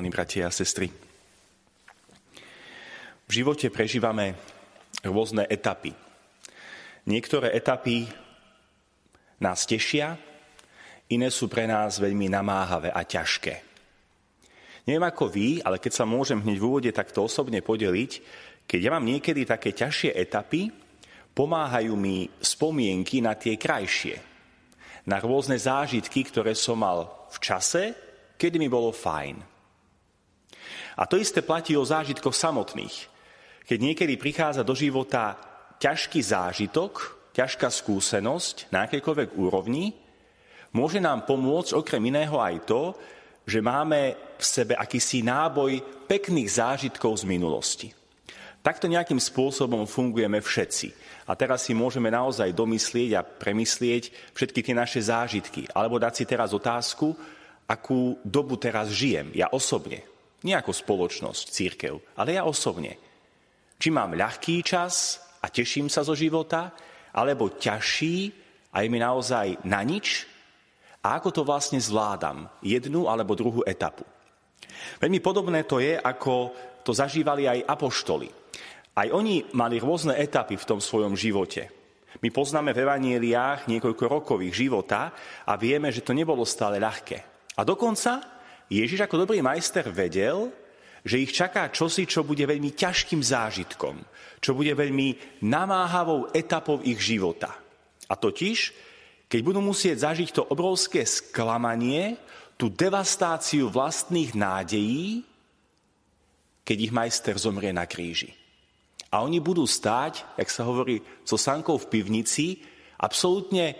milovaní bratia a sestry. V živote prežívame rôzne etapy. Niektoré etapy nás tešia, iné sú pre nás veľmi namáhavé a ťažké. Neviem ako vy, ale keď sa môžem hneď v úvode takto osobne podeliť, keď ja mám niekedy také ťažšie etapy, pomáhajú mi spomienky na tie krajšie. Na rôzne zážitky, ktoré som mal v čase, kedy mi bolo fajn. A to isté platí o zážitkoch samotných. Keď niekedy prichádza do života ťažký zážitok, ťažká skúsenosť na akékoľvek úrovni, môže nám pomôcť okrem iného aj to, že máme v sebe akýsi náboj pekných zážitkov z minulosti. Takto nejakým spôsobom fungujeme všetci. A teraz si môžeme naozaj domyslieť a premyslieť všetky tie naše zážitky. Alebo dať si teraz otázku, akú dobu teraz žijem, ja osobne. Nie ako spoločnosť, církev, ale ja osobne. Či mám ľahký čas a teším sa zo života, alebo ťažší a je mi naozaj na nič? A ako to vlastne zvládam, jednu alebo druhú etapu? Veľmi podobné to je, ako to zažívali aj apoštoli. Aj oni mali rôzne etapy v tom svojom živote. My poznáme v evanieliách niekoľko rokov ich života a vieme, že to nebolo stále ľahké. A dokonca Ježiš ako dobrý majster vedel, že ich čaká čosi, čo bude veľmi ťažkým zážitkom, čo bude veľmi namáhavou etapou ich života. A totiž, keď budú musieť zažiť to obrovské sklamanie, tú devastáciu vlastných nádejí, keď ich majster zomrie na kríži. A oni budú stáť, jak sa hovorí, so sankou v pivnici, absolútne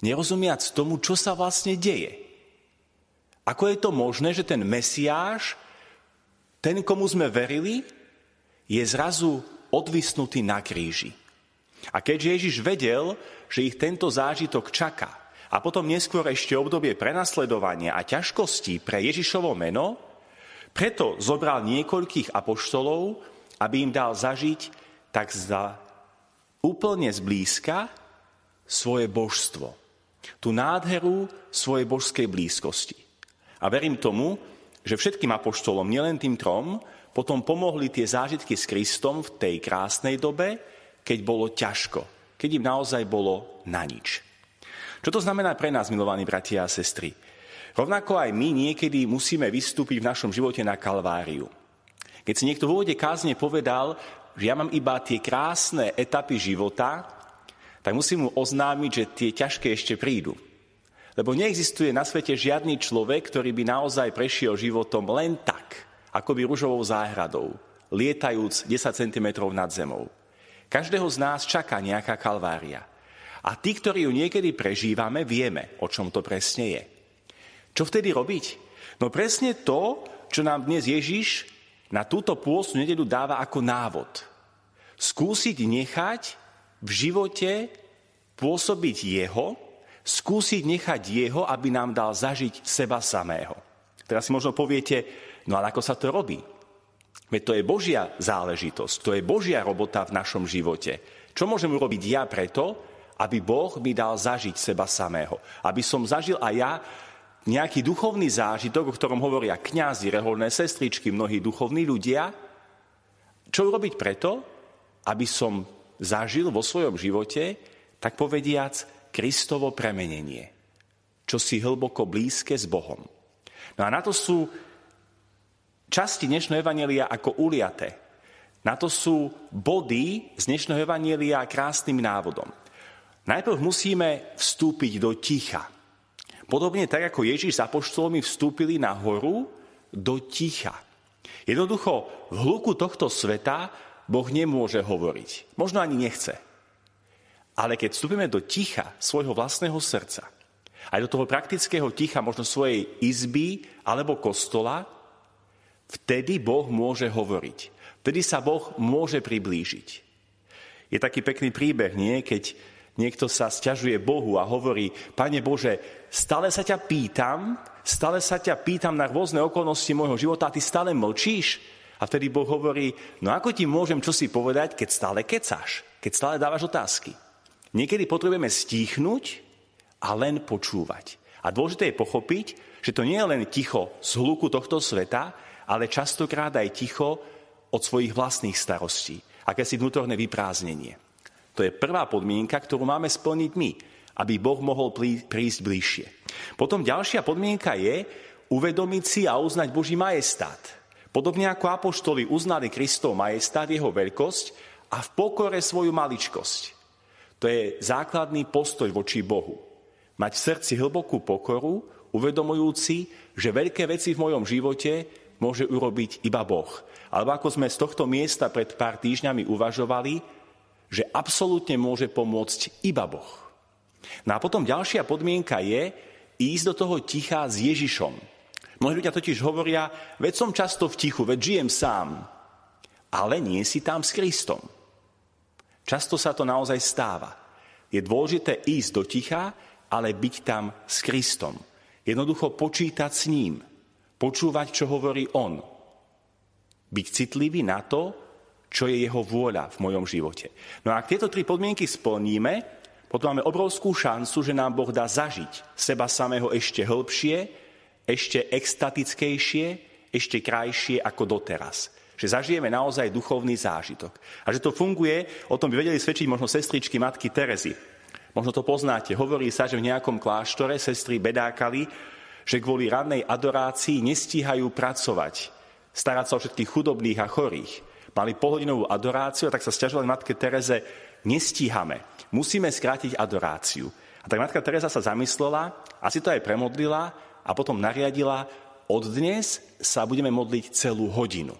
nerozumiac tomu, čo sa vlastne deje. Ako je to možné, že ten Mesiáš, ten, komu sme verili, je zrazu odvisnutý na kríži. A keďže Ježiš vedel, že ich tento zážitok čaká, a potom neskôr ešte obdobie prenasledovania a ťažkostí pre Ježišovo meno, preto zobral niekoľkých apoštolov, aby im dal zažiť tak za úplne zblízka svoje božstvo. Tú nádheru svojej božskej blízkosti. A verím tomu, že všetkým apoštolom, nielen tým trom, potom pomohli tie zážitky s Kristom v tej krásnej dobe, keď bolo ťažko, keď im naozaj bolo na nič. Čo to znamená pre nás, milovaní bratia a sestry? Rovnako aj my niekedy musíme vystúpiť v našom živote na Kalváriu. Keď si niekto v úvode kázne povedal, že ja mám iba tie krásne etapy života, tak musím mu oznámiť, že tie ťažké ešte prídu. Lebo neexistuje na svete žiadny človek, ktorý by naozaj prešiel životom len tak, ako by ružovou záhradou, lietajúc 10 cm nad zemou. Každého z nás čaká nejaká kalvária. A tí, ktorí ju niekedy prežívame, vieme, o čom to presne je. Čo vtedy robiť? No presne to, čo nám dnes Ježiš na túto pôstnu nedelu dáva ako návod. Skúsiť nechať v živote pôsobiť Jeho, skúsiť nechať jeho, aby nám dal zažiť seba samého. Teraz si možno poviete, no ale ako sa to robí? Veď to je Božia záležitosť, to je Božia robota v našom živote. Čo môžem urobiť ja preto, aby Boh mi dal zažiť seba samého? Aby som zažil aj ja nejaký duchovný zážitok, o ktorom hovoria kňazi, reholné sestričky, mnohí duchovní ľudia. Čo urobiť preto, aby som zažil vo svojom živote, tak povediac, Kristovo premenenie, čo si hlboko blízke s Bohom. No a na to sú časti dnešného Evanielia ako uliaté. Na to sú body z dnešného Evanielia krásnym návodom. Najprv musíme vstúpiť do ticha. Podobne tak, ako Ježíš s apoštolmi vstúpili na horu do ticha. Jednoducho v hluku tohto sveta Boh nemôže hovoriť. Možno ani nechce. Ale keď vstúpime do ticha svojho vlastného srdca, aj do toho praktického ticha možno svojej izby alebo kostola, vtedy Boh môže hovoriť. Vtedy sa Boh môže priblížiť. Je taký pekný príbeh, nie? Keď niekto sa sťažuje Bohu a hovorí, Pane Bože, stále sa ťa pýtam, stále sa ťa pýtam na rôzne okolnosti môjho života a ty stále mlčíš. A vtedy Boh hovorí, no ako ti môžem čosi povedať, keď stále kecáš, keď stále dávaš otázky. Niekedy potrebujeme stíchnuť a len počúvať. A dôležité je pochopiť, Že to nie je len ticho z hluku tohto sveta, ale častokrát aj ticho od svojich vlastných starostí. Akési vnútorné vyprázdnenie. To je prvá podmienka, ktorú máme splniť my, aby Boh mohol prísť bližšie. Potom ďalšia podmienka je uvedomiť si a uznať Boží majestát. Podobne ako apoštoli uznali Kristov majestát, jeho veľkosť a v pokore svoju maličkosť. To je základný postoj voči Bohu. Mať v srdci hlbokú pokoru, uvedomujúci, že veľké veci v mojom živote môže urobiť iba Boh. Alebo ako sme z tohto miesta pred pár týždňami uvažovali, že absolútne môže pomôcť iba Boh. No a potom ďalšia podmienka je ísť do toho ticha s Ježišom. Mnohí ľudia totiž hovoria, veď som často v tichu, veď žijem sám. Ale nie si tam s Kristom. Často sa to naozaj stáva. Je dôležité ísť do ticha, ale byť tam s Kristom. Jednoducho počítať s ním. Počúvať, čo hovorí on. Byť citlivý na to, čo je jeho vôľa v mojom živote. No a ak tieto tri podmienky splníme, potom máme obrovskú šancu, že nám Boh dá zažiť seba samého ešte hĺbšie, ešte extatickejšie, ešte krajšie ako doteraz. Že zažijeme naozaj duchovný zážitok. A že to funguje, o tom by vedeli svedčiť možno sestričky matky Terezy. Možno to poznáte. Hovorí sa, že v nejakom kláštore sestry bedákali, že kvôli radnej adorácii nestíhajú pracovať, starať sa o všetkých chudobných a chorých. Mali polhodinovú adoráciu a tak sa stiažovali matke Tereze, nestíhame, musíme skrátiť adoráciu. A tak matka Teresa sa zamyslela, asi to aj premodlila a potom nariadila, od dnes sa budeme modliť celú hodinu.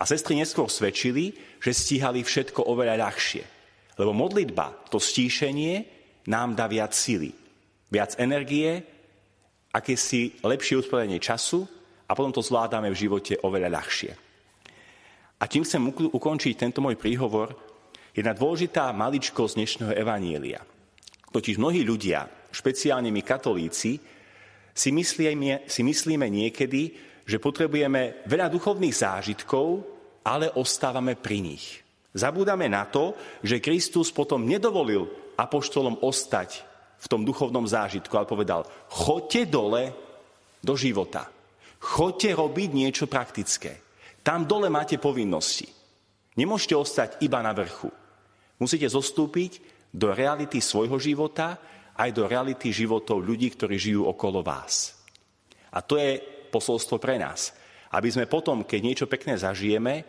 A sestry neskôr svedčili, že stíhali všetko oveľa ľahšie. Lebo modlitba, to stíšenie, nám dá viac sily, viac energie, akési lepšie usporiadanie času a potom to zvládame v živote oveľa ľahšie. A tým chcem ukončiť tento môj príhovor Jedna dôležitá maličkosť dnešného evanielia. Totiž mnohí ľudia, špeciálne my katolíci, si myslíme, si myslíme niekedy, že potrebujeme veľa duchovných zážitkov, ale ostávame pri nich. Zabúdame na to, že Kristus potom nedovolil apoštolom ostať v tom duchovnom zážitku, ale povedal, choďte dole do života. Choďte robiť niečo praktické. Tam dole máte povinnosti. Nemôžete ostať iba na vrchu. Musíte zostúpiť do reality svojho života aj do reality životov ľudí, ktorí žijú okolo vás. A to je posolstvo pre nás. Aby sme potom, keď niečo pekné zažijeme,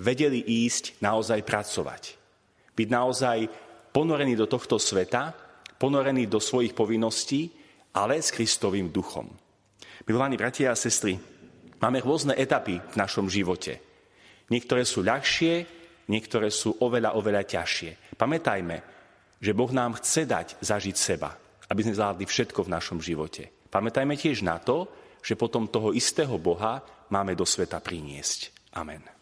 vedeli ísť naozaj pracovať. Byť naozaj ponorený do tohto sveta, ponorený do svojich povinností, ale s Kristovým duchom. Milovaní bratia a sestry, máme rôzne etapy v našom živote. Niektoré sú ľahšie, niektoré sú oveľa, oveľa ťažšie. Pamätajme, že Boh nám chce dať zažiť seba, aby sme zvládli všetko v našom živote. Pamätajme tiež na to, že potom toho istého Boha máme do sveta priniesť. Amen.